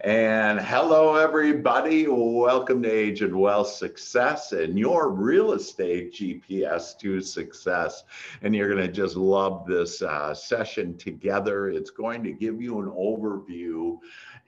And hello, everybody. Welcome to Age and Wealth Success and your real estate GPS to success. And you're going to just love this uh, session together. It's going to give you an overview.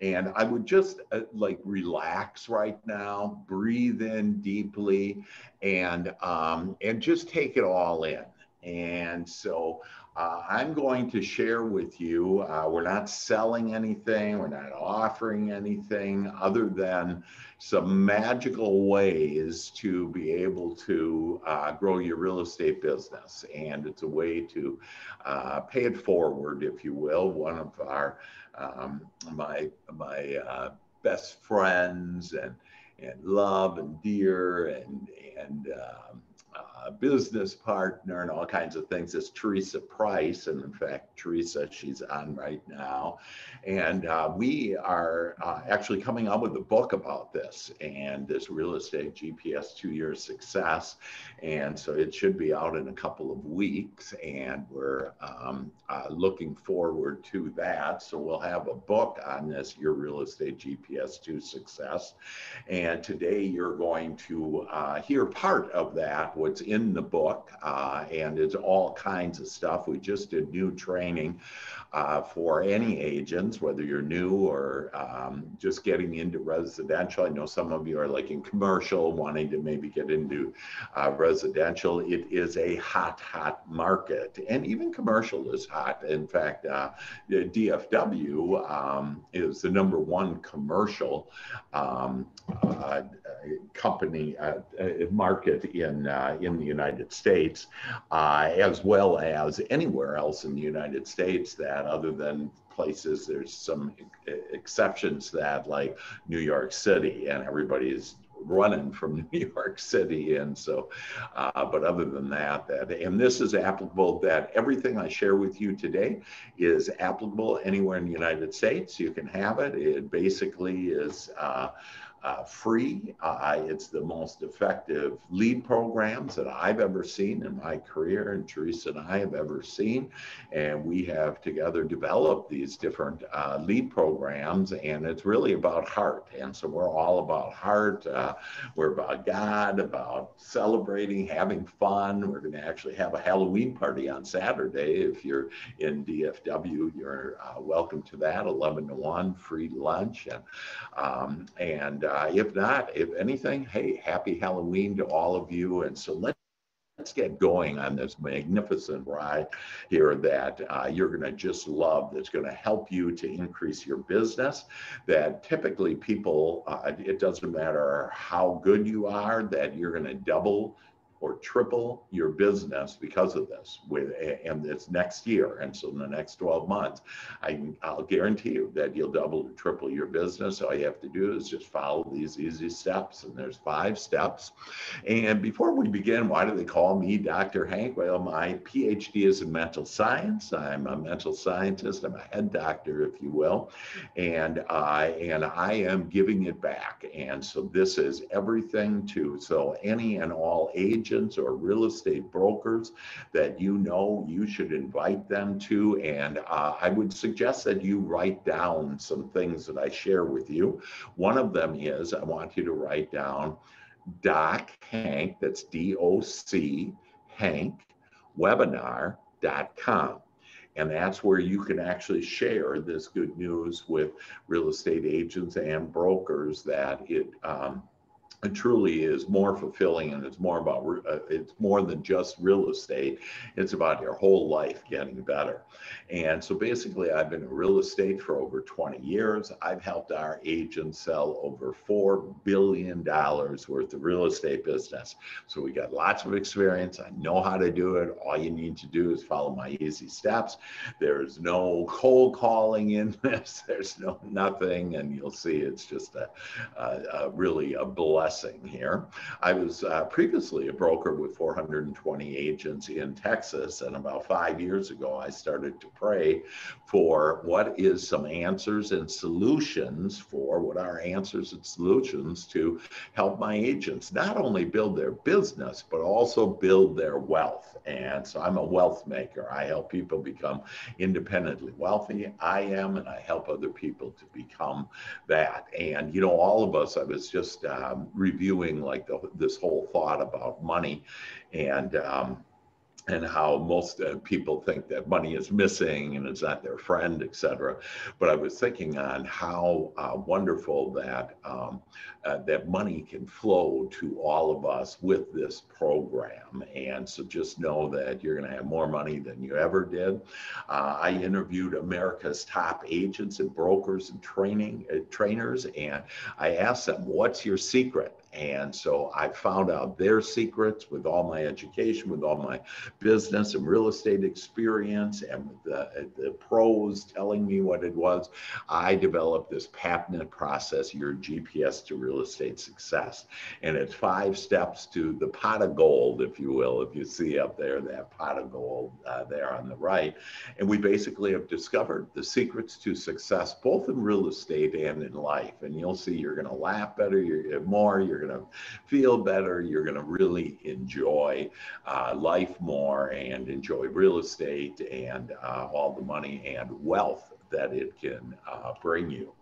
And I would just uh, like relax right now, breathe in deeply, and um, and just take it all in. And so uh, I'm going to share with you, uh, we're not selling anything, we're not offering anything other than some magical ways to be able to uh, grow your real estate business. And it's a way to uh, pay it forward, if you will. One of our, um, my, my uh, best friends and, and love and dear and, and, um, uh, business partner and all kinds of things is Teresa Price. And in fact, Teresa, she's on right now. And uh, we are uh, actually coming out with a book about this and this real estate GPS two year success. And so it should be out in a couple of weeks. And we're um, uh, looking forward to that. So we'll have a book on this, Your Real Estate GPS to Success. And today you're going to uh, hear part of that, what's in the book, uh, and it's all kinds of stuff. We just did new training uh, for any agents, whether you're new or um, just getting into residential. I know some of you are like in commercial, wanting to maybe get into uh, residential. It is a hot, hot market, and even commercial is hot. In fact, uh, DFW um, is the number one commercial um, uh, company uh, market in in the United States, as well as anywhere else in the United States that other than places there's some exceptions that like new york city and everybody's running from new york city and so uh, but other than that that and this is applicable that everything i share with you today is applicable anywhere in the united states. You can have it. It basically is uh, uh, free. Uh, it's the most effective lead programs that I've ever seen in my career, and Teresa and I have ever seen. And we have together developed these different uh, lead programs, and it's really about heart. And so we're all about heart. Uh, we're about God, about celebrating, having fun. We're going to actually have a Halloween party on Saturday. If you're in DFW, you're uh, welcome to that. 11 to 1, free lunch, and um, and uh, if not, if anything, hey, happy Halloween to all of you. And so let's let's get going on this magnificent ride here that uh, you're going to just love that's going to help you to increase your business that typically people uh, it doesn't matter how good you are that you're going to double or triple your business because of this with and this next year. And so in the next 12 months I, i'll guarantee you that you'll double or triple your business. All you have to do is just follow these easy steps and there's five steps. And before we begin why do they call me dr hank? Well my phd is in mental science. I'm a mental scientist. I'm a head doctor if you will. And i and i am giving it back. And so this is everything to so any and all age agents or real estate brokers that you know you should invite them to. And uh, I would suggest that you write down some things that I share with you. One of them is I want you to write down Doc Hank, that's D O C Hank, webinar.com. And that's where you can actually share this good news with real estate agents and brokers that it um, it truly is more fulfilling and it's more about uh, it's more than just real estate. It's about your whole life getting better. And so basically i've been in real estate for over 20 years. I've helped our agents sell over 4 billion dollars worth of real estate business. So we got lots of experience. I know how to do it. All you need to do is follow my easy steps. There's no cold calling in this. There's no nothing. And you'll see it's just a, a, a really a blessing blessing here. I was uh, previously a broker with 420 agents in Texas, and about five years ago, I started to pray for what is some answers and solutions for what are answers and solutions to help my agents not only build their business, but also build their wealth. And so I'm a wealth maker. I help people become independently wealthy. I am, and I help other people to become that. And, you know, all of us, I was just um, reviewing like the, this whole thought about money. And, um, and how most uh, people think that money is missing and it's not their friend, et cetera. But I was thinking on how uh, wonderful that um, uh, that money can flow to all of us with this program. And so just know that you're going to have more money than you ever did. Uh, I interviewed America's top agents and brokers and training uh, trainers, and I asked them, "What's your secret?" And so I found out their secrets with all my education, with all my business and real estate experience, and the, the pros telling me what it was. I developed this patented process, your GPS to real estate success. And it's five steps to the pot of gold, if you will, if you see up there that pot of gold uh, there on the right. And we basically have discovered the secrets to success, both in real estate and in life. And you'll see you're going to laugh better, you're more, you're going to feel better, you're going to really enjoy uh, life more and enjoy real estate and uh, all the money and wealth that it can uh, bring you.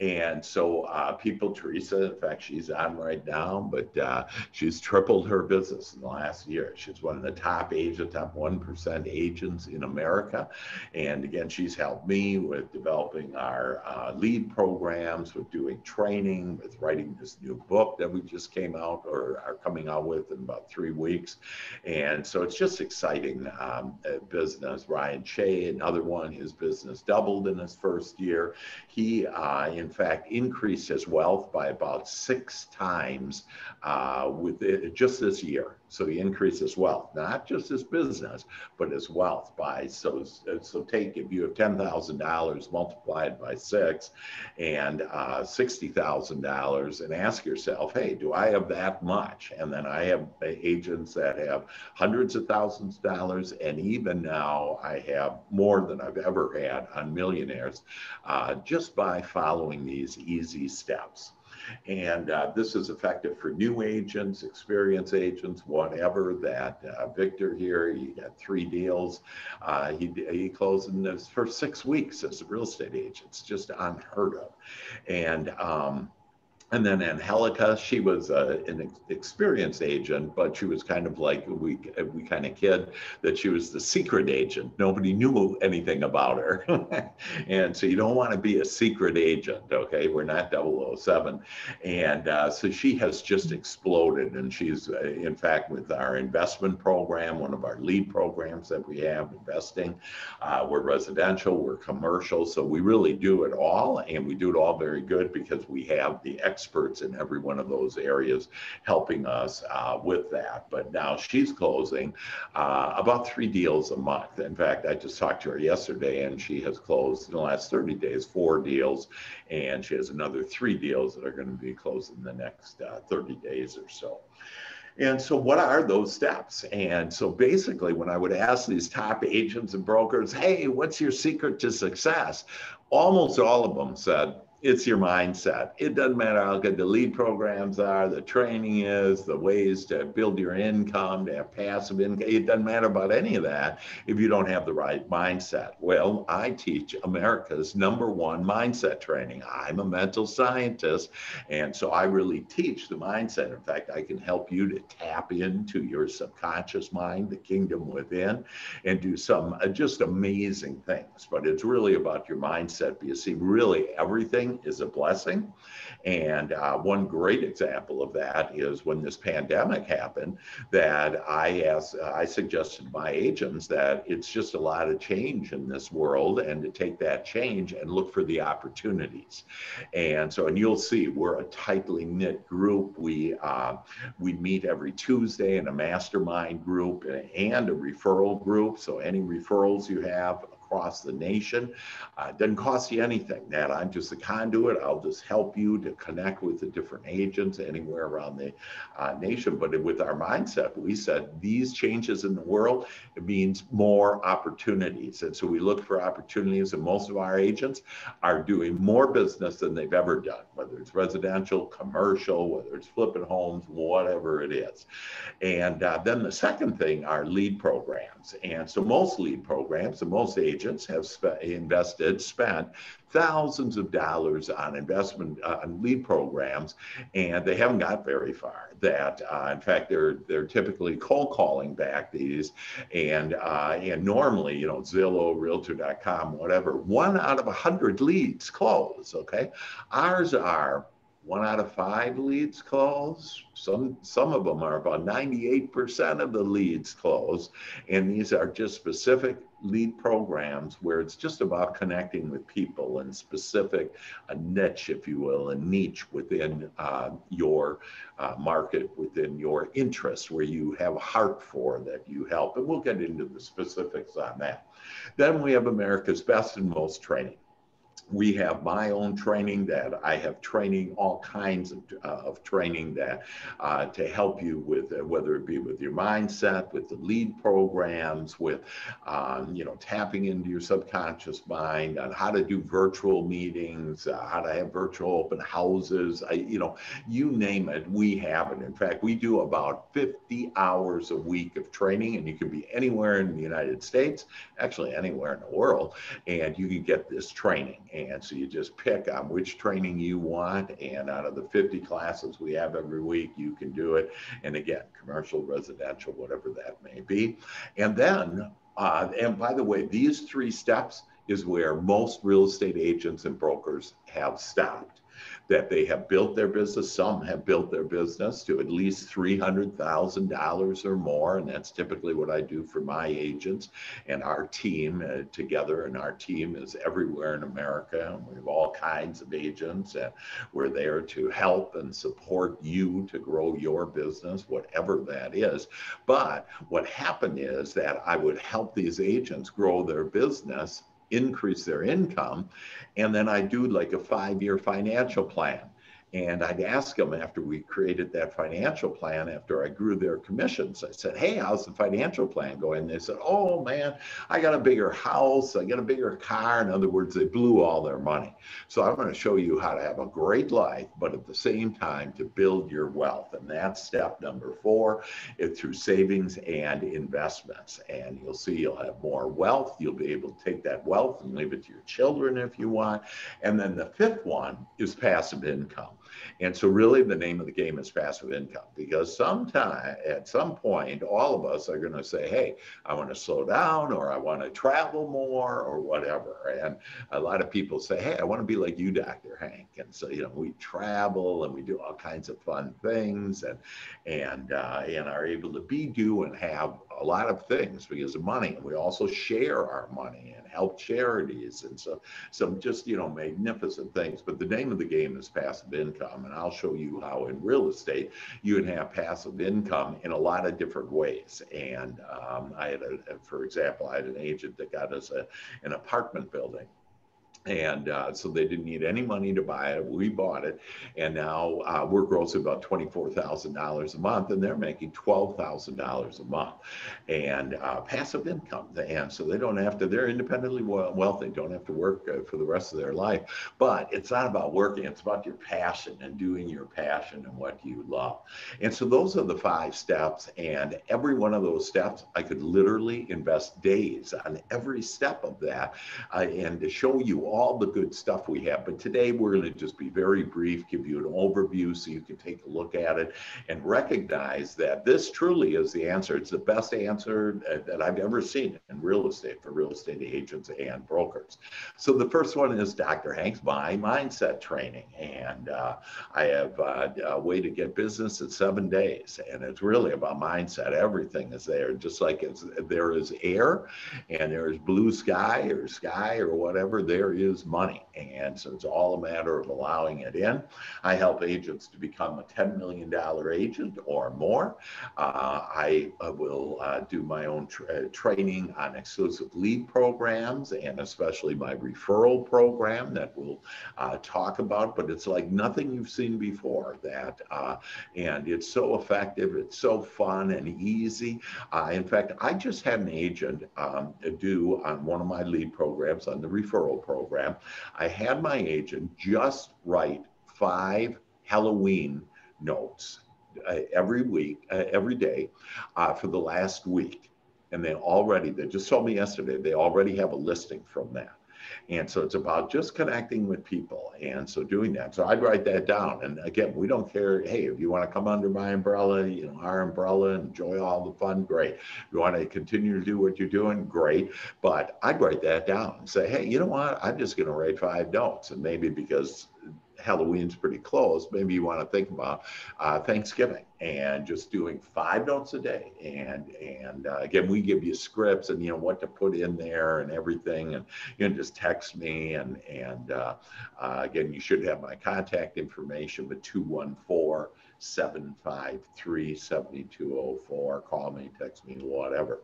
And so uh, people, Teresa, in fact, she's on right now, but uh, she's tripled her business in the last year. She's one of the top agents, top 1% agents in America. And again, she's helped me with developing our uh, lead programs, with doing training, with writing this new book that we just came out or are coming out with in about three weeks. And so it's just exciting um, business. Ryan Shea, another one, his business doubled in his first year. He, uh, in fact, increased his wealth by about six times uh, with it, just this year. So he increased his wealth, not just his business, but his wealth by so so take if you have ten thousand dollars multiplied by six, and uh, sixty thousand dollars, and ask yourself, hey, do I have that much? And then I have agents that have hundreds of thousands of dollars, and even now I have more than I've ever had on millionaires, uh, just by following these easy steps. And uh, this is effective for new agents, experienced agents, whatever. That uh, Victor here, he got three deals. Uh, he, he closed in this for six weeks as a real estate agent. It's just unheard of. And um, and then Angelica, she was uh, an experienced agent, but she was kind of like we we kind of kid that she was the secret agent. Nobody knew anything about her, and so you don't want to be a secret agent. Okay, we're not 007, and uh, so she has just exploded, and she's uh, in fact with our investment program, one of our lead programs that we have investing. Uh, we're residential, we're commercial, so we really do it all, and we do it all very good because we have the experts in every one of those areas helping us uh, with that. But now she's closing uh, about three deals a month. In fact, I just talked to her yesterday and she has closed in the last 30 days four deals, and she has another three deals that are going to be closed in the next uh, 30 days or so. And so, what are those steps? And so, basically, when I would ask these top agents and brokers, hey, what's your secret to success? Almost all of them said, it's your mindset. It doesn't matter how good the lead programs are, the training is, the ways to build your income, to have passive income. It doesn't matter about any of that if you don't have the right mindset. Well, I teach America's number one mindset training. I'm a mental scientist, and so I really teach the mindset. In fact, I can help you to tap into your subconscious mind, the kingdom within, and do some uh, just amazing things. But it's really about your mindset. You see, really everything is a blessing. And uh, one great example of that is when this pandemic happened, that I asked, I suggested my agents that it's just a lot of change in this world and to take that change and look for the opportunities. And so, and you'll see we're a tightly knit group. We, uh, we meet every Tuesday in a mastermind group and a referral group. So any referrals you have, across the nation. Uh, it doesn't cost you anything. That I'm just a conduit. I'll just help you to connect with the different agents anywhere around the uh, nation. But with our mindset, we said these changes in the world, it means more opportunities. And so we look for opportunities, and most of our agents are doing more business than they've ever done, whether it's residential, commercial, whether it's flipping homes, whatever it is. And uh, then the second thing are lead programs. And so most lead programs and most agents have spe- invested, spent thousands of dollars on investment uh, on lead programs, and they haven't got very far. That uh, in fact they're they're typically cold calling back these, and uh, and normally you know Zillow, Realtor.com, whatever, one out of a hundred leads close. Okay, ours are one out of five leads close. Some some of them are about 98% of the leads close, and these are just specific lead programs where it's just about connecting with people and specific a niche, if you will, a niche within uh, your uh, market, within your interest, where you have a heart for that you help. And we'll get into the specifics on that. Then we have America's Best and Most Training we have my own training that I have training, all kinds of, uh, of training that uh, to help you with uh, whether it be with your mindset, with the lead programs, with um, you know tapping into your subconscious mind on how to do virtual meetings, uh, how to have virtual open houses. I, you know, you name it, we have it. In fact, we do about 50 hours a week of training, and you can be anywhere in the United States, actually anywhere in the world, and you can get this training. And so you just pick on which training you want. And out of the 50 classes we have every week, you can do it. And again, commercial, residential, whatever that may be. And then, uh, and by the way, these three steps is where most real estate agents and brokers have stopped that they have built their business. Some have built their business to at least $300,000 or more. And that's typically what I do for my agents and our team uh, together. And our team is everywhere in America. We have all kinds of agents and we're there to help and support you to grow your business, whatever that is. But what happened is that I would help these agents grow their business increase their income. And then I do like a five year financial plan. And I'd ask them after we created that financial plan, after I grew their commissions, I said, Hey, how's the financial plan going? They said, Oh man, I got a bigger house, I got a bigger car. In other words, they blew all their money. So I'm going to show you how to have a great life, but at the same time to build your wealth. And that's step number four it's through savings and investments. And you'll see you'll have more wealth. You'll be able to take that wealth and leave it to your children if you want. And then the fifth one is passive income. And so, really, the name of the game is passive income because sometime, at some point, all of us are going to say, Hey, I want to slow down or I want to travel more or whatever. And a lot of people say, Hey, I want to be like you, Dr. Hank. And so, you know, we travel and we do all kinds of fun things and, and, uh, and are able to be, do, and have a lot of things because of money. We also share our money and help charities and so some just you know magnificent things. But the name of the game is passive income, and I'll show you how in real estate you can have passive income in a lot of different ways. And um, I had, a, for example, I had an agent that got us a, an apartment building and uh, so they didn't need any money to buy it. We bought it, and now uh, we're grossing about twenty-four thousand dollars a month, and they're making twelve thousand dollars a month, and uh, passive income. And so they don't have to. They're independently wealthy. Don't have to work uh, for the rest of their life. But it's not about working. It's about your passion and doing your passion and what you love. And so those are the five steps. And every one of those steps, I could literally invest days on every step of that, uh, and to show you all all the good stuff we have. But today we're going to just be very brief, give you an overview so you can take a look at it and recognize that this truly is the answer. It's the best answer that I've ever seen in real estate for real estate agents and brokers. So the first one is Dr. Hank's My Mindset Training. And uh, I have uh, a way to get business in seven days. And it's really about mindset. Everything is there, just like there is air and there is blue sky or sky or whatever, there is money. And so it's all a matter of allowing it in. I help agents to become a $10 million agent or more. Uh, I uh, will uh, do my own tra- training on exclusive lead programs and especially my referral program that we'll uh, talk about. But it's like nothing you've seen before. That uh, and it's so effective. It's so fun and easy. Uh, in fact, I just had an agent um, do on one of my lead programs on the referral program. I had my agent just write five Halloween notes uh, every week, uh, every day uh, for the last week. And they already, they just told me yesterday, they already have a listing from that. And so it's about just connecting with people. And so doing that. So I'd write that down. And again, we don't care. Hey, if you want to come under my umbrella, you know, our umbrella, enjoy all the fun, great. If you want to continue to do what you're doing, great. But I'd write that down and say, hey, you know what? I'm just going to write five notes. And maybe because Halloween's pretty close, maybe you want to think about uh, Thanksgiving and just doing five notes a day. And and uh, again, we give you scripts and you know what to put in there and everything. And you know, just text me and and uh, uh again, you should have my contact information, but two one four. 753 7204. Call me, text me, whatever.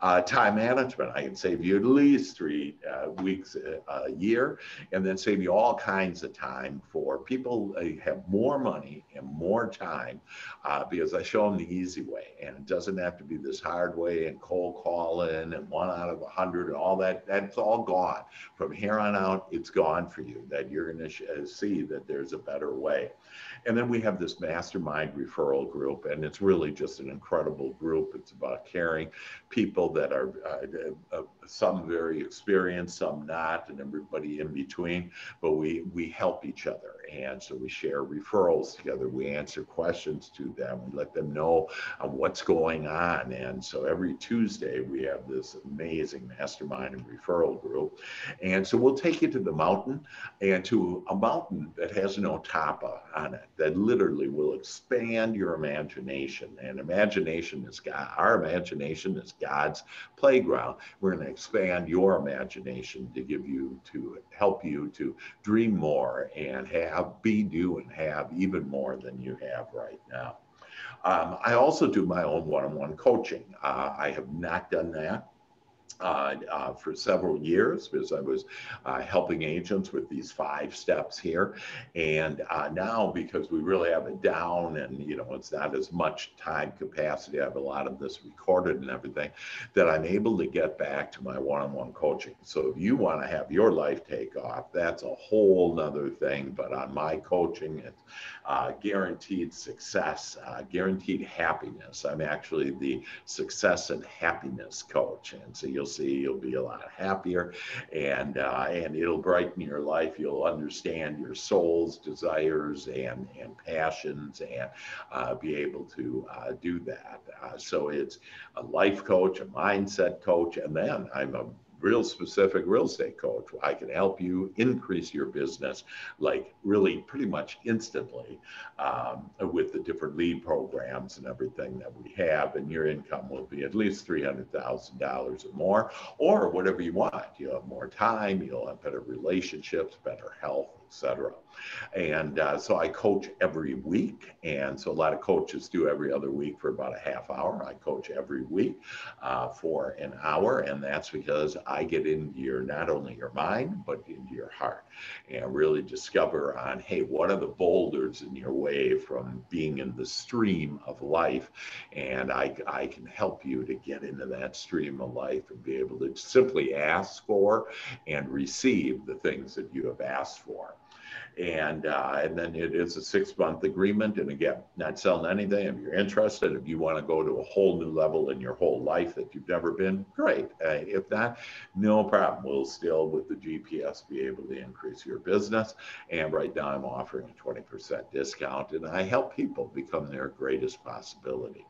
Uh, time management, I can save you at least three uh, weeks a, a, year and then save you all kinds of time for people uh, have more money and more time uh, because I show them the easy way. And it doesn't have to be this hard way and cold calling and one out of a hundred and all that. That's all gone. From here on out, it's gone for you. That you're going to uh, see that there's a better way. And then we have this mastermind referral group, and it's really just an incredible group. It's about caring people that are uh, uh, some very experienced, some not, and everybody in between. But we we help each other, and so we share referrals together. We answer questions to them. We let them know uh, what's going on, and so every Tuesday we have this amazing mastermind and referral group. And so we'll take you to the mountain, and to a mountain that has no top on it, that literally will expand your imagination. And imagination is God. Our imagination is God's playground. We're going to expand your imagination to give you, to help you to dream more and have, be, do, and have even more than you have right now. Um, I also do my own one on one coaching. Uh, I have not done that uh, uh, for several years because I was uh, helping agents with these five steps here. And uh, now, because we really have it down and, you know, it's not as much time capacity, I have a lot of this recorded and everything, that I'm able to get back to my one on one coaching. So if you want to have your life take off, that's a whole nother thing. But on my coaching, it's uh, guaranteed success, uh, guaranteed happiness. I'm actually the success and happiness coach. And so you'll see you'll be a lot happier. And uh, and it'll brighten your life. You'll understand your soul's desires and and passions and uh, be able to uh, do that. Uh, so it's a life coach a mindset coach and then i'm a real specific real estate coach. I can help you increase your business like really pretty much instantly um, with the different lead programs and everything that we have. And your income will be at least $300,000 or more, or whatever you want. You'll have more time, you'll have better relationships, better health, etc. And uh, so I coach every week. And so a lot of coaches do every other week for about a half hour. I coach every week uh, for an hour. And that's because I get into your, not only your mind, but into your heart and really discover on, hey, what are the boulders in your way from being in the stream of life? And I, I can help you to get into that stream of life and be able to simply ask for and receive the things that you have asked for and uh, and then it is a six month agreement. And again, not selling anything. If you're interested, if you want to go to a whole new level in your whole life that you've never been, great. Uh, if not, no problem. We'll still with the GPS be able to increase your business. And right now, I'm offering a 20% discount, and I help people become their greatest possibility.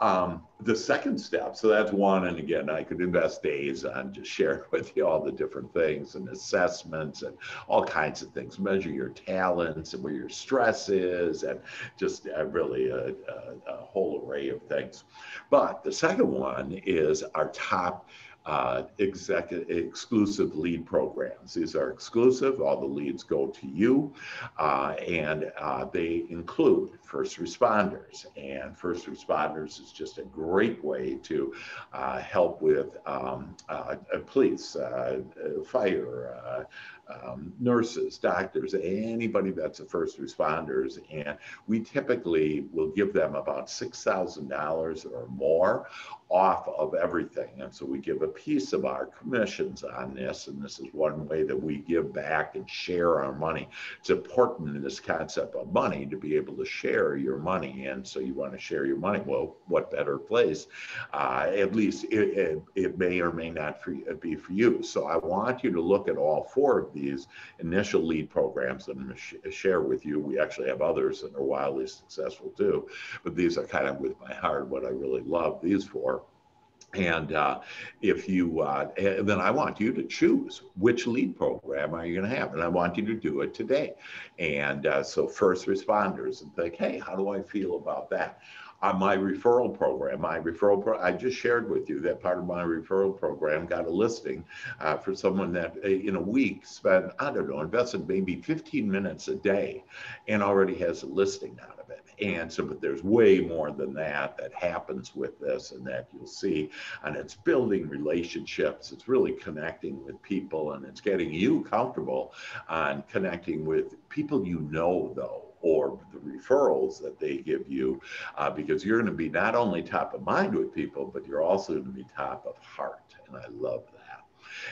Um, the second step, so that's one, and again, I could invest days on just sharing with you all the different things and assessments and all kinds of things. Measure your talents and where your stress is, and just uh, really a, a, a whole array of things. But the second one is our top uh, exclusive lead programs. These are exclusive. All the leads go to you, uh, and uh, they include first responders. And first responders is just a great way to uh, help with um, uh, police, uh, fire, um, nurses, doctors, anybody that's a first responders. And we typically will give them about $6,000 or more off of everything. And so we give a piece of our commissions on this. And this is one way that we give back and share our money. It's important in this concept of money to be able to share your money. And so you want to share your money. Well, what better place? Uh, at least it, it, it, may or may not for, be for you. So I want you to look at all four of these initial lead programs that I'm going to share with you. We actually have others that are wildly successful too. But these are kind of with my heart what I really love these for. And uh, if you, uh, then I want you to choose which lead program are you going to have, and I want you to do it today. And uh, so, first responders, and think, hey, how do I feel about that? On my referral program, my referral pro- I just shared with you that part of my referral program got a listing uh, for someone that uh, in a week spent I don't know invested maybe 15 minutes a day, and already has a listing out of it. And so, but there's way more than that that happens with this, and that you'll see. And it's building relationships, it's really connecting with people, and it's getting you comfortable on connecting with people you know, though or the referrals that they give you, uh, because you're going to be not only top of mind with people, but you're also going to be top of heart. And I love that.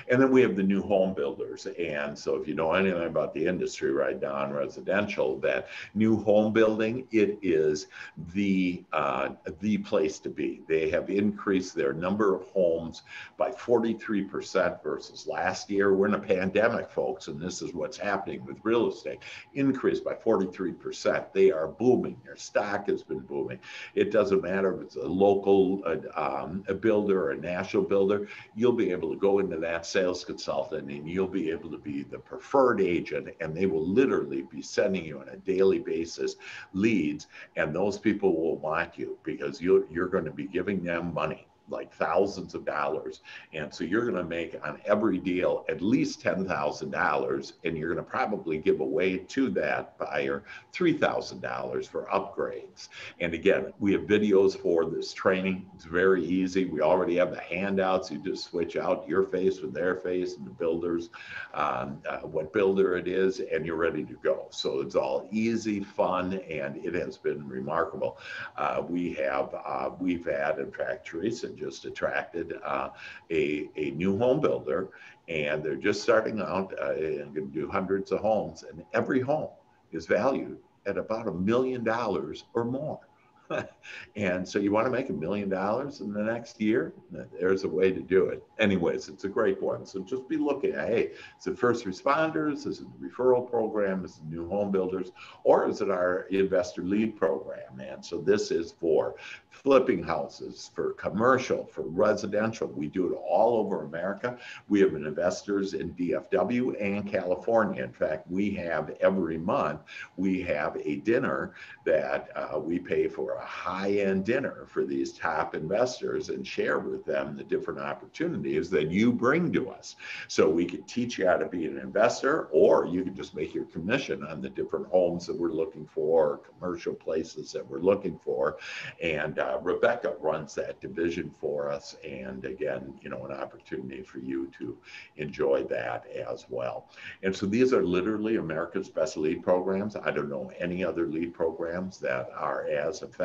And then we have the new home builders. And so if you know anything about the industry right now in residential, that new home building, it is the uh, the place to be. They have increased their number of homes by 43% versus last year. We're in a pandemic, folks, and this is what's happening with real estate. Increased by 43%. They are booming. Their stock has been booming. It doesn't matter if it's a local uh, um, a builder or a national builder, you'll be able to go into that sales consultant and you'll be able to be the preferred agent and they will literally be sending you on a daily basis leads and those people will want you because you you're going to be giving them money like thousands of dollars. And so you're going to make on every deal at least $10,000 and you're going to probably give away to that buyer $3,000 for upgrades. And again, we have videos for this training. It's very easy. We already have the handouts. You just switch out your face with their face and the builders, um, uh, what builder it is, and you're ready to go. So it's all easy, fun, and it has been remarkable. Uh, we have, uh, we've had, in fact, Teresa just attracted uh, a, a new home builder and they're just starting out uh, and going to do hundreds of homes and every home is valued at about a million dollars or more. and so you want to make a million dollars in the next year? There's a way to do it. Anyways, it's a great one. So just be looking at, hey, is it first responders? Is it the referral program? Is it new home builders? Or is it our investor lead program? And so this is for flipping houses, for commercial, for residential. We do it all over America. We have investors in DFW and California. In fact, we have every month, we have a dinner that uh, we pay for a high end dinner for these top investors and share with them the different opportunities that you bring to us. So we could teach you how to be an investor, or you can just make your commission on the different homes that we're looking for, or commercial places that we're looking for. And uh, Rebecca runs that division for us. And again, you know, an opportunity for you to enjoy that as well. And so these are literally America's best lead programs. I don't know any other lead programs that are as effective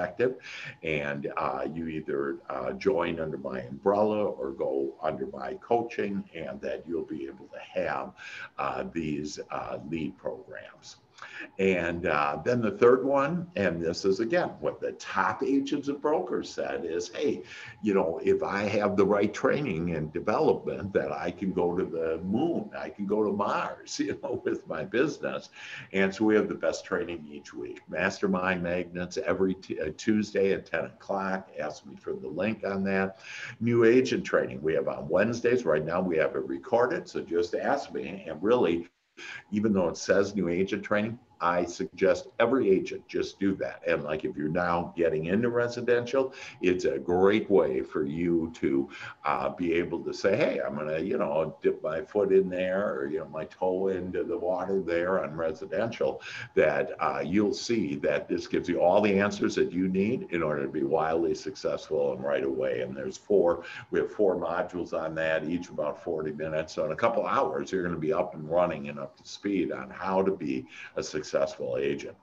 And uh, you either uh, join under my umbrella or go under my coaching, and that you'll be able to have uh, these uh, lead programs. And uh, then the third one, and this is again what the top agents and brokers said is hey, you know, if I have the right training and development, that I can go to the moon, I can go to Mars, you know, with my business. And so we have the best training each week. Mastermind Magnets every t- uh, Tuesday at 10 o'clock. Ask me for the link on that. New agent training we have on Wednesdays. Right now we have it recorded. So just ask me. And really, even though it says new agent training, I suggest every agent just do that. And like if you're now getting into residential, it's a great way for you to uh, be able to say, hey, I'm gonna, you know, dip my foot in there or you know my toe into the water there on residential. That uh, you'll see that this gives you all the answers that you need in order to be wildly successful and right away. And there's four, we have four modules on that, each about 40 minutes. So in a couple hours, you're going to be up and running and up to speed on how to be a successful agent.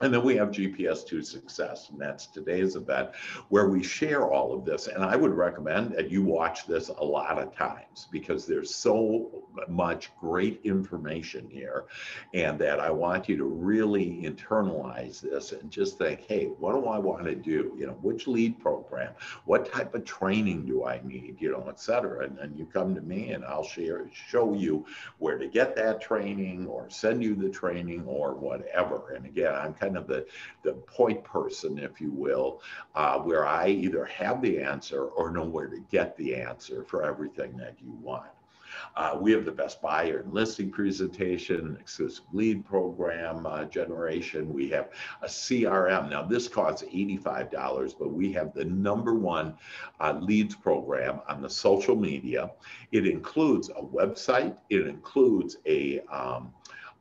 And then we have GPS to Success, and that's today's event where we share all of this. And I would recommend that you watch this a lot of times because there's so much great information here, and that I want you to really internalize this and just think, hey, what do I want to do? You know, which lead program? What type of training do I need? You know, et cetera. And then you come to me, and I'll share, show you where to get that training, or send you the training, or whatever. And again, I'm kind of the, the point person, if you will, uh, where I either have the answer or know where to get the answer for everything that you want. Uh, we have the best buyer and listing presentation, exclusive lead program uh, generation. We have a CRM. Now, this costs $85, but we have the number one uh, leads program on the social media. It includes a website, it includes a um,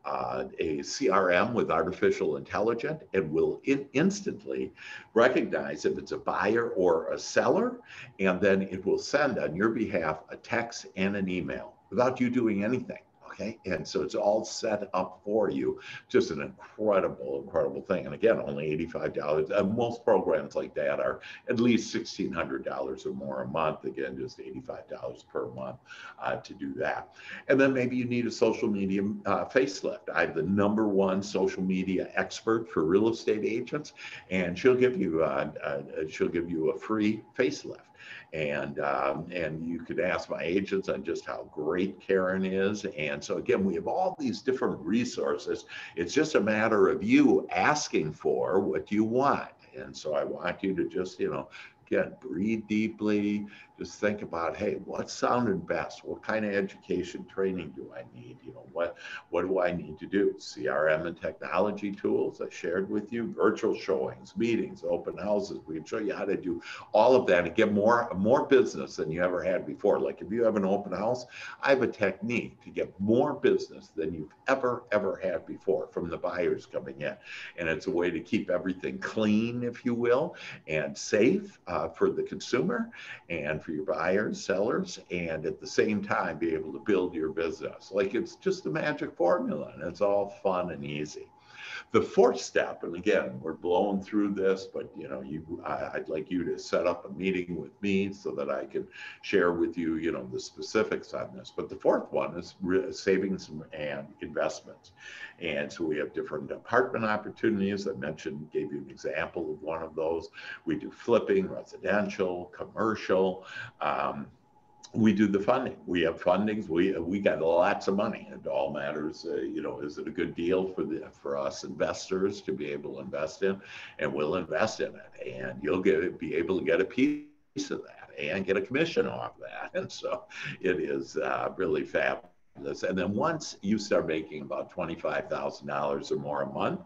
uh, a CRM with artificial intelligence and will in instantly recognize if it's a buyer or a seller, and then it will send on your behalf a text and an email without you doing anything. Okay. And so it's all set up for you. Just an incredible, incredible thing. And again, only $85. Uh, most programs like that are at least $1,600 or more a month. Again, just $85 per month uh, to do that. And then maybe you need a social media uh, facelift. I'm the number one social media expert for real estate agents, and she'll give you uh, uh, she'll give you a free facelift and um, and you could ask my agents on just how great Karen is. And so again, we have all these different resources. It's just a matter of you asking for what you want. And so I want you to just you know again breathe deeply, just think about, hey, what sounded best? What kind of education training do I need? You know, what what do I need to do? CRM and technology tools I shared with you, virtual showings, meetings, open houses. We can show you how to do all of that and get more more business than you ever had before. Like if you have an open house, I have a technique to get more business than you've ever ever had before from the buyers coming in, and it's a way to keep everything clean, if you will, and safe Uh, for the consumer and for your buyers, sellers, and at the same time be able to build your business. Like it's just a magic formula and it's all fun and easy. The fourth step, and again, we're blowing through this, but you know, you, I, would like you to set up a meeting with me so that I can share with you, you know, the specifics on this. But the fourth one is savings and investments. And so we have different apartment opportunities. I mentioned, gave you an example of one of those. We do flipping, residential, commercial. Um, we do the funding. We have fundings. We we got lots of money. It all matters, uh, you know, is it a good deal for the for us investors to be able to invest in, and we'll invest in it, and you'll get be able to get a piece of that and get a commission off that, and so it is uh, really fabulous this. And then once you start making about $25,000 or more a month,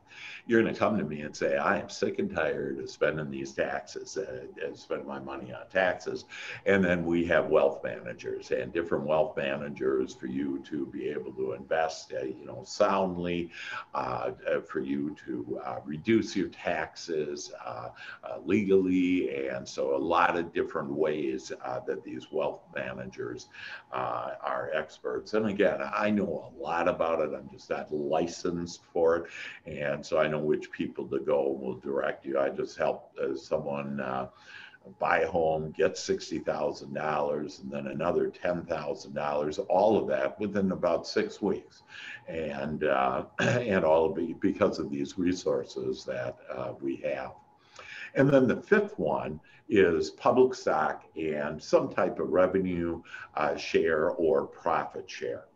you're going to come to me and say, I am sick and tired of spending these taxes, uh, spending my money on taxes. And then we have wealth managers and different wealth managers for you to be able to invest, uh, you know, soundly, uh, uh for you to uh, reduce your taxes uh, legally. And so a lot of different ways that these wealth managers are experts. And again, I know a lot about it. I'm just not licensed for it. And so I know which people to go will direct you. I just helped uh, someone uh, buy a home, get $60,000, and then another $10,000, all of that within about six weeks. And, uh, and all of it because of these resources that uh, we have. And then the fifth one is public stock and some type of revenue uh, share or profit share.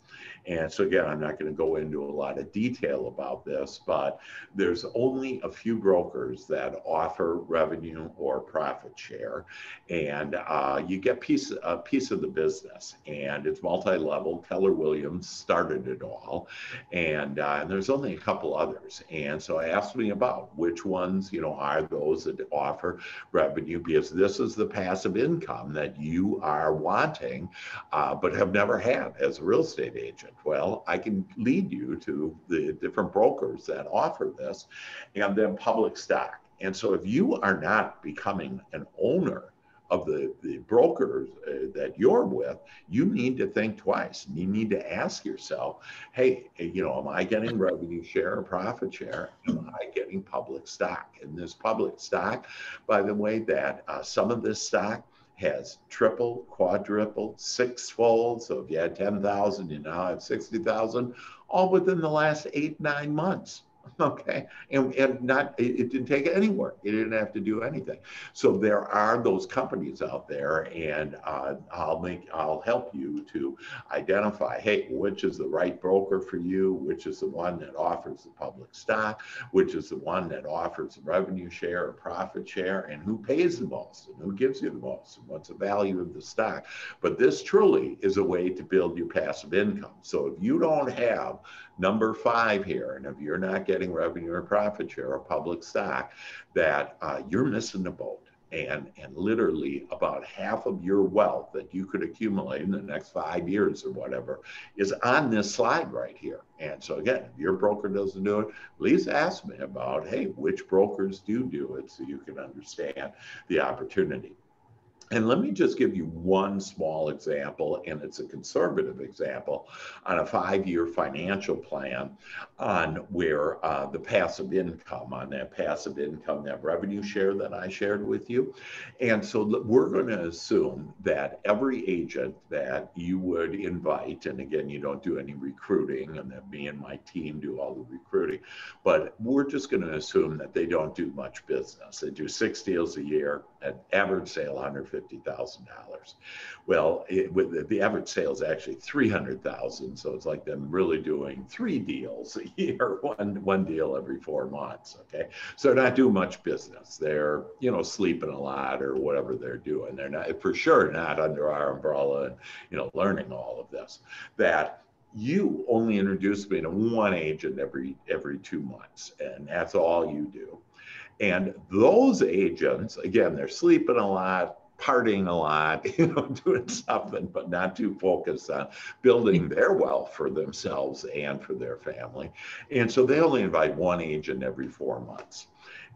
And so again, I'm not going to go into a lot of detail about this, but there's only a few brokers that offer revenue or profit share, and uh, you get piece a piece of the business, and it's multi-level. Keller Williams started it all, and uh, and there's only a couple others. And so I asked me about which ones, you know, are those that offer revenue because this is the passive income that you are wanting, uh, but have never had as a real estate agent. Well, I can lead you to the different brokers that offer this and then public stock. And so if you are not becoming an owner of the, the brokers uh, that you're with, you need to think twice. You need to ask yourself, hey, you know, am I getting revenue share or profit share? Am I getting public stock? And this public stock, by the way, that uh, some of this stock has triple, quadruple, six sixfold. So if you had 10,000, you now have 60,000, all within the last eight, nine months. Okay. And, and not, it, it, didn't take any work. It didn't have to do anything. So there are those companies out there and uh, I'll make, I'll help you to identify, hey, which is the right broker for you? Which is the one that offers the public stock? Which is the one that offers the revenue share or profit share? And who pays the most and who gives you the most and what's the value of the stock? But this truly is a way to build your passive income. So if you don't have number five here, and if you're not getting revenue or profit share or public stock, that uh, you're missing the boat. And, and literally about half of your wealth that you could accumulate in the next five years or whatever is on this slide right here. And so again, if your broker doesn't do it, please ask me about, hey, which brokers do do it so you can understand the opportunity. And let me just give you one small example, and it's a conservative example on a five year financial plan on where uh, the passive income, on that passive income, that revenue share that I shared with you. And so we're going to assume that every agent that you would invite, and again, you don't do any recruiting, and that me and my team do all the recruiting, but we're just going to assume that they don't do much business. They do six deals a year, an average sale $150,000. Well, it, with the average sale is actually 300,000. So it's like them really doing three deals a year, one, one deal every four months. Okay. So they're not do much business. They're, you know, sleeping a lot or whatever they're doing. They're not for sure not under our umbrella and, you know, learning all of this. That you only introduce me to one agent every every two months and that's all you do and those agents again they're sleeping a lot partying a lot, you know, doing something, but not too focused on building their wealth for themselves and for their family. And so they only invite one agent every four months.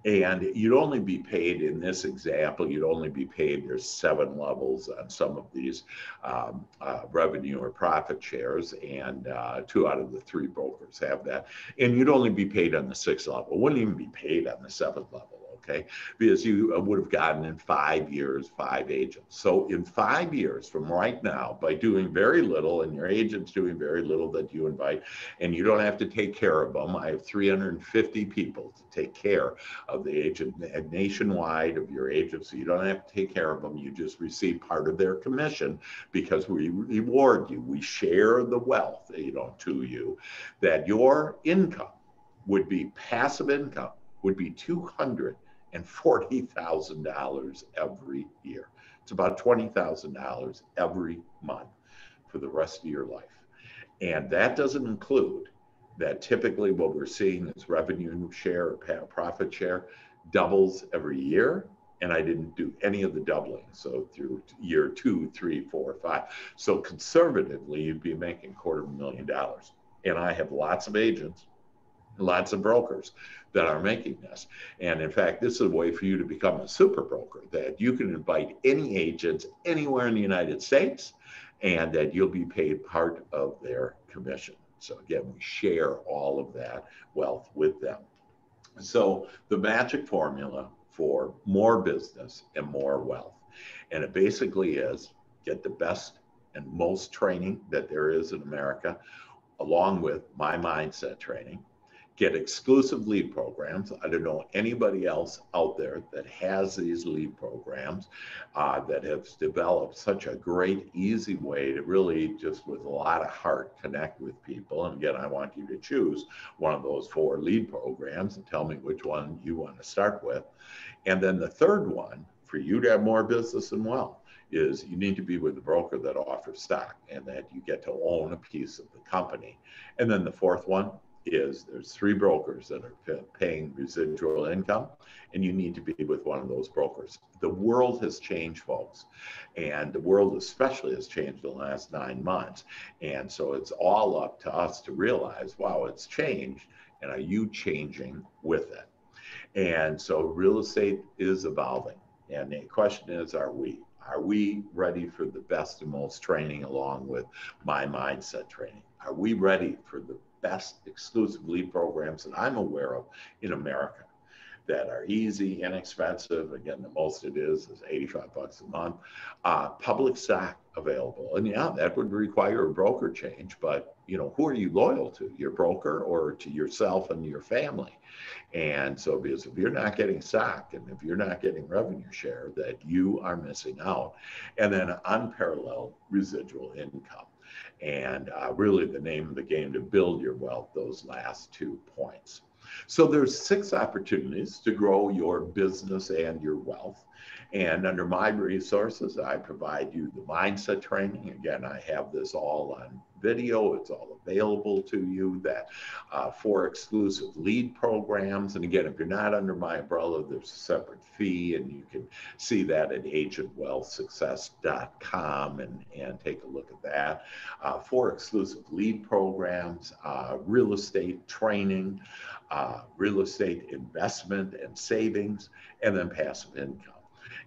And you'd only be paid in this example, you'd only be paid, there's seven levels on some of these um, uh, revenue or profit shares, and uh, two out of the three brokers have that. And you'd only be paid on the sixth level, wouldn't even be paid on the seventh level okay? Because you uh, would have gotten in five years, five agents. So in five years from right now, by doing very little and your agent's doing very little that you invite, and you don't have to take care of them. I have 350 people to take care of the agent nationwide of your agents. So you don't have to take care of them. You just receive part of their commission because we reward you. We share the wealth, you know, to you that your income would be passive income would be 200 and $40,000 every year. It's about $20,000 every month for the rest of your life. And that doesn't include that typically what we're seeing is revenue share or profit share doubles every year. And I didn't do any of the doubling. So through year two, three, four, five. So conservatively, you'd be making quarter of a million dollars. And I have lots of agents lots of brokers that are making this. And in fact, this is a way for you to become a super broker that you can invite any agents anywhere in the United States and that you'll be paid part of their commission. So again, we share all of that wealth with them. So the magic formula for more business and more wealth. And it basically is get the best and most training that there is in America, along with my mindset training get exclusive lead programs. I don't know anybody else out there that has these lead programs uh, that have developed such a great, easy way to really just with a lot of heart connect with people. And again, I want you to choose one of those four lead programs and tell me which one you want to start with. And then the third one for you to have more business and wealth is you need to be with a broker that offers stock and that you get to own a piece of the company. And then the fourth one is there's three brokers that are paying residual income and you need to be with one of those brokers. The world has changed folks and the world especially has changed in the last nine months. And so it's all up to us to realize wow it's changed and are you changing with it? And so real estate is evolving and the question is are we? Are we ready for the best and most training along with my mindset training? Are we ready for the best exclusive lead programs that I'm aware of in America that are easy, inexpensive. Again, the most it is is 85 bucks a month. Uh, public stock available, and yeah, that would require a broker change. But you know, who are you loyal to? Your broker or to yourself and your family? And so, because if you're not getting stock and if you're not getting revenue share, that you are missing out. And then unparalleled residual income and uh, really the name of the game to build your wealth those last two points. So there's six opportunities to grow your business and your wealth and under my resources i provide you the mindset training again i have this all on video. It's all available to you. That uh, for exclusive lead programs. And again, if you're not under my umbrella, there's a separate fee, and you can see that at agentwealthsuccess.com and, and take a look at that. Uh, for exclusive lead programs, uh, real estate training, uh, real estate investment and savings, and then passive income.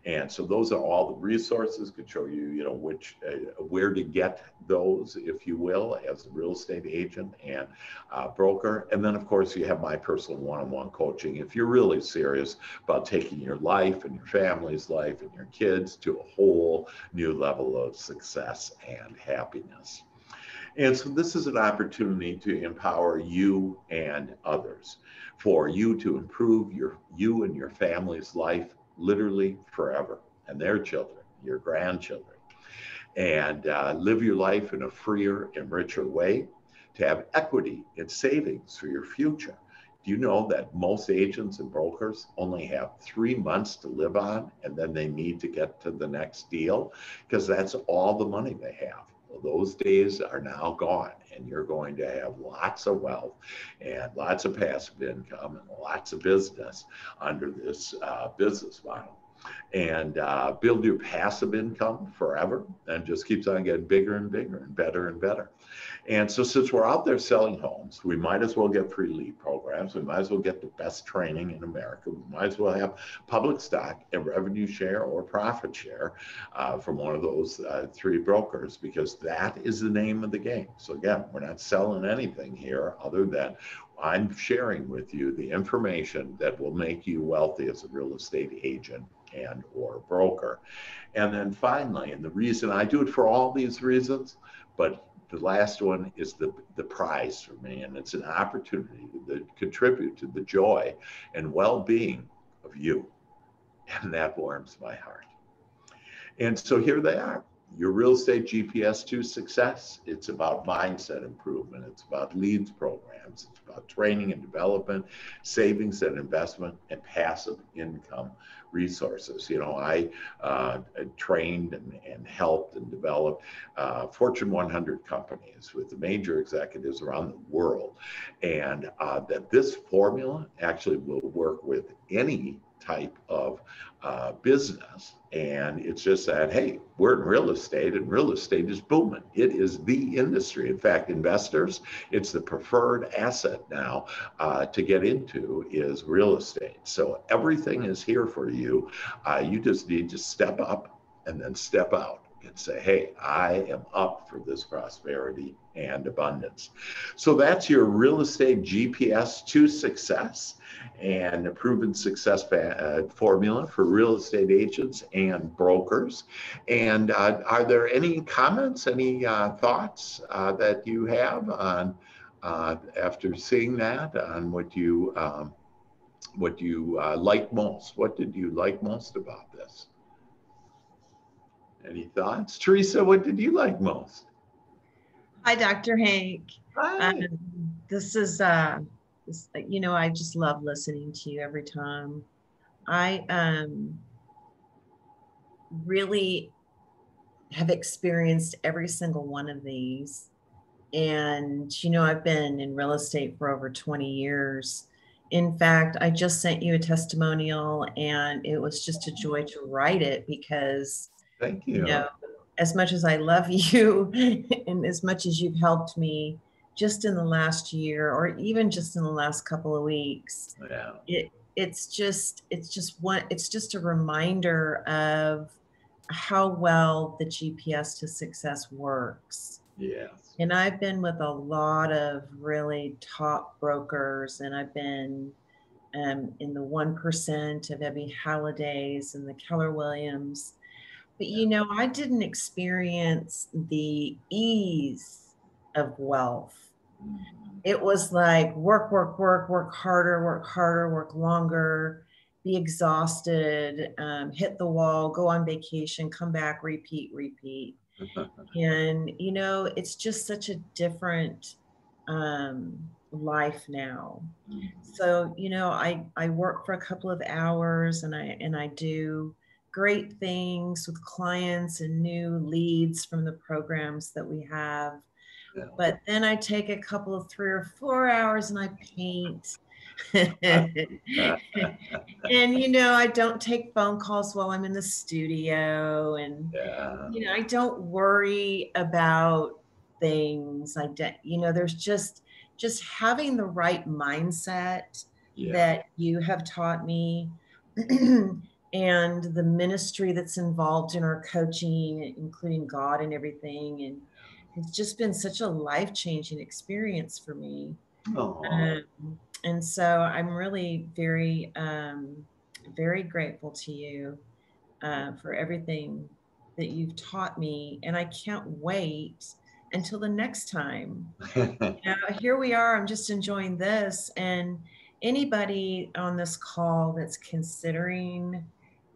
And so those are all the resources could show you, you know, which, uh, where to get those, if you will, as a real estate agent and uh, broker. And then, of course, you have my personal one-on-one coaching. If you're really serious about taking your life and your family's life and your kids to a whole new level of success and happiness. And so this is an opportunity to empower you and others for you to improve your you and your family's life literally forever, and their children, your grandchildren, and uh, live your life in a freer and richer way, to have equity and savings for your future. Do you know that most agents and brokers only have three months to live on and then they need to get to the next deal? Because that's all the money they have. Well, those days are now gone, and you're going to have lots of wealth and lots of passive income and lots of business under this uh, business model. And uh, build your passive income forever and just keeps on getting bigger and bigger and better and better. And so, since we're out there selling homes, we might as well get free lead programs. We might as well get the best training in America. We might as well have public stock and revenue share or profit share uh, from one of those uh, three brokers because that is the name of the game. So, again, we're not selling anything here other than I'm sharing with you the information that will make you wealthy as a real estate agent and or broker. And then finally, and the reason I do it for all these reasons, but the last one is the, the prize for me, and it's an opportunity to contribute to the joy and well being of you. And that warms my heart. And so here they are your real estate GPS to success. It's about mindset improvement, it's about leads programs, it's about training and development, savings and investment, and passive income resources. You know, I uh, trained and, and, helped and developed uh, Fortune 100 companies with the major executives around the world, and uh, that this formula actually will work with any type of uh, business. And it's just that, hey, we're in real estate and real estate is booming. It is the industry. In fact, investors, it's the preferred asset now uh, to get into is real estate. So everything is here for you. Uh, you just need to step up and then step out and say, hey, I am up for this prosperity and abundance. So that's your real estate GPS to success and a proven success uh, formula for real estate agents and brokers. And uh, are there any comments, any uh, thoughts uh, that you have on, uh, after seeing that on what you um, what you uh, like most. What did you like most about this? Any thoughts, Teresa? What did you like most? Hi, Dr. Hank. Hi. Um, this is, uh, this, you know, I just love listening to you every time. I um, really have experienced every single one of these. And, you know, I've been in real estate for over 20 years. In fact, I just sent you a testimonial and it was just a joy to write it because, Thank you. you know, as much as I love you and as much as you've helped me just in the last year or even just in the last couple of weeks, yeah. it it's just it's just one it's just a reminder of how well the GPS to success works. Yes. And I've been with a lot of really top brokers, and I've been um, in the 1% of Ebby Hallidays and the Keller Williams. But you know, I didn't experience the ease of wealth. It was like work, work, work, work harder, work harder, work longer, be exhausted, um, hit the wall, go on vacation, come back, repeat, repeat. And you know it's just such a different um, life now. So you know i i work for a couple of hours and i and i do great things with clients and new leads from the programs that we have Yeah. but then i take a couple of three or four hours and i paint and you know i don't take phone calls while i'm in the studio and yeah. you know i don't worry about things i don't you know there's just just having the right mindset Yeah. that you have taught me and the ministry that's involved in our coaching including god and everything and it's just been such a life-changing experience for me Oh, um, and so I'm really very, um, very grateful to you uh, for everything that you've taught me. And I can't wait until the next time. Now, here we are. I'm just enjoying this. And anybody on this call that's considering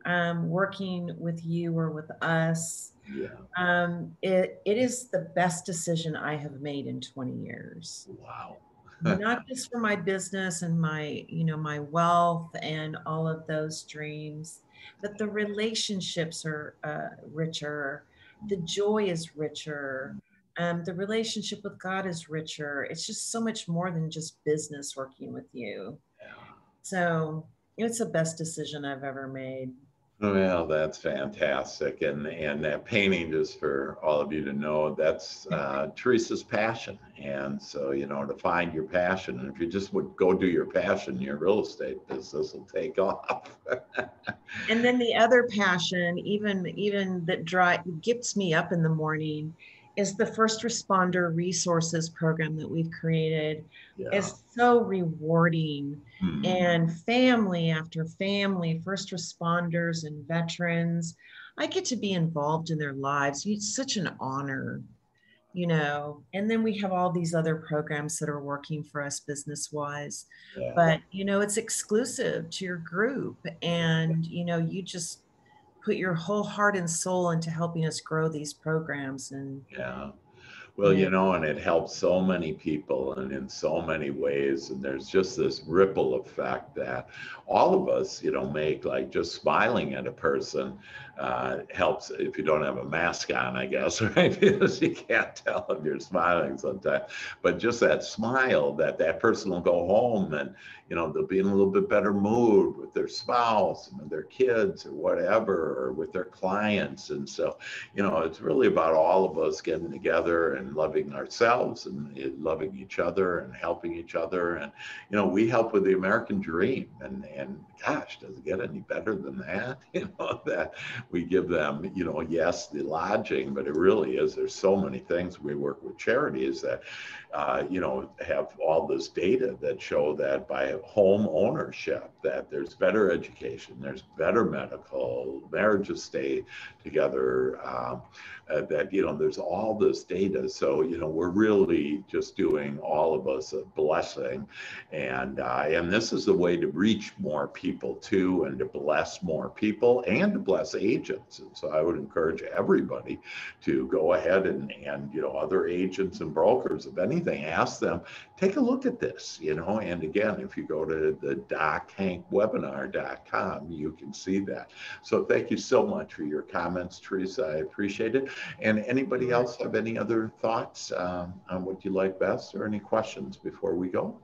um, working with you or with us, yeah. um, it, it is the best decision I have made in 20 years. Wow. not just for my business and my you know my wealth and all of those dreams but the relationships are uh, richer. The joy is richer. Um, the relationship with god is richer. It's just so much more than just business working with you. Yeah. so it's the best decision i've ever made Well, that's fantastic, and and that painting, just for all of you to know, that's uh, Teresa's passion, and so you know to find your passion, and if you just would go do your passion, your real estate business will take off. and then the other passion even even that drive gets me up in the morning is the first responder resources program that we've created yeah. is so rewarding Mhm. and family after family first responders and veterans i get to be involved in their lives it's such an honor you know and then we have all these other programs that are working for us business wise Yeah. but you know it's exclusive to your group and you know you just put your whole heart and soul into helping us grow these programs and Yeah. Well, you know, and it helps so many people and in so many ways. And there's just this ripple effect that all of us, you know, make like just smiling at a person uh, helps if you don't have a mask on, I guess, right? Because you can't tell if you're smiling sometimes. But just that smile that that person will go home and, you know, they'll be in a little bit better mood with their spouse and their kids or whatever, or with their clients. And so, you know, it's really about all of us getting together and loving ourselves and loving each other and helping each other. And, you know, we help with the American dream. And, and gosh, does it get any better than that? You know, that we give them, you know, yes, the lodging, but it really is. There's so many things. We work with charities that, uh, you know, have all this data that show that by home ownership, that there's better education, there's better medical, marriages stay together, um, uh, that, you know, there's all this data so you know we're really just doing all of us a blessing, and uh, and this is the way to reach more people too, and to bless more people, and to bless agents. And so I would encourage everybody to go ahead and and you know other agents and brokers, if anything, ask them take a look at this. You know, and again, if you go to the dochankwebinar.com, you can see that. So thank you so much for your comments, Teresa. I appreciate it. And anybody else have any other thoughts um, on what you like best or any questions before we go?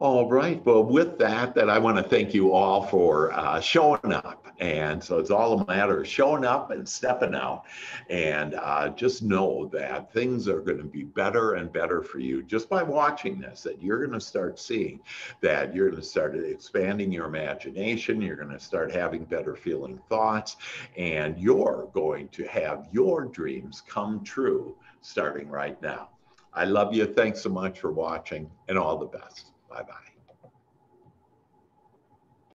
All right. Well, with that, that I want to thank you all for uh, showing up. And so it's all a matter of showing up and stepping out. And uh, just know that things are going to be better and better for you just by watching this. That you're going to start seeing that you're going to start expanding your imagination. You're going to start having better feeling thoughts, and you're going to have your dreams come true starting right now. I love you. Thanks so much for watching, and all the best. Bye bye.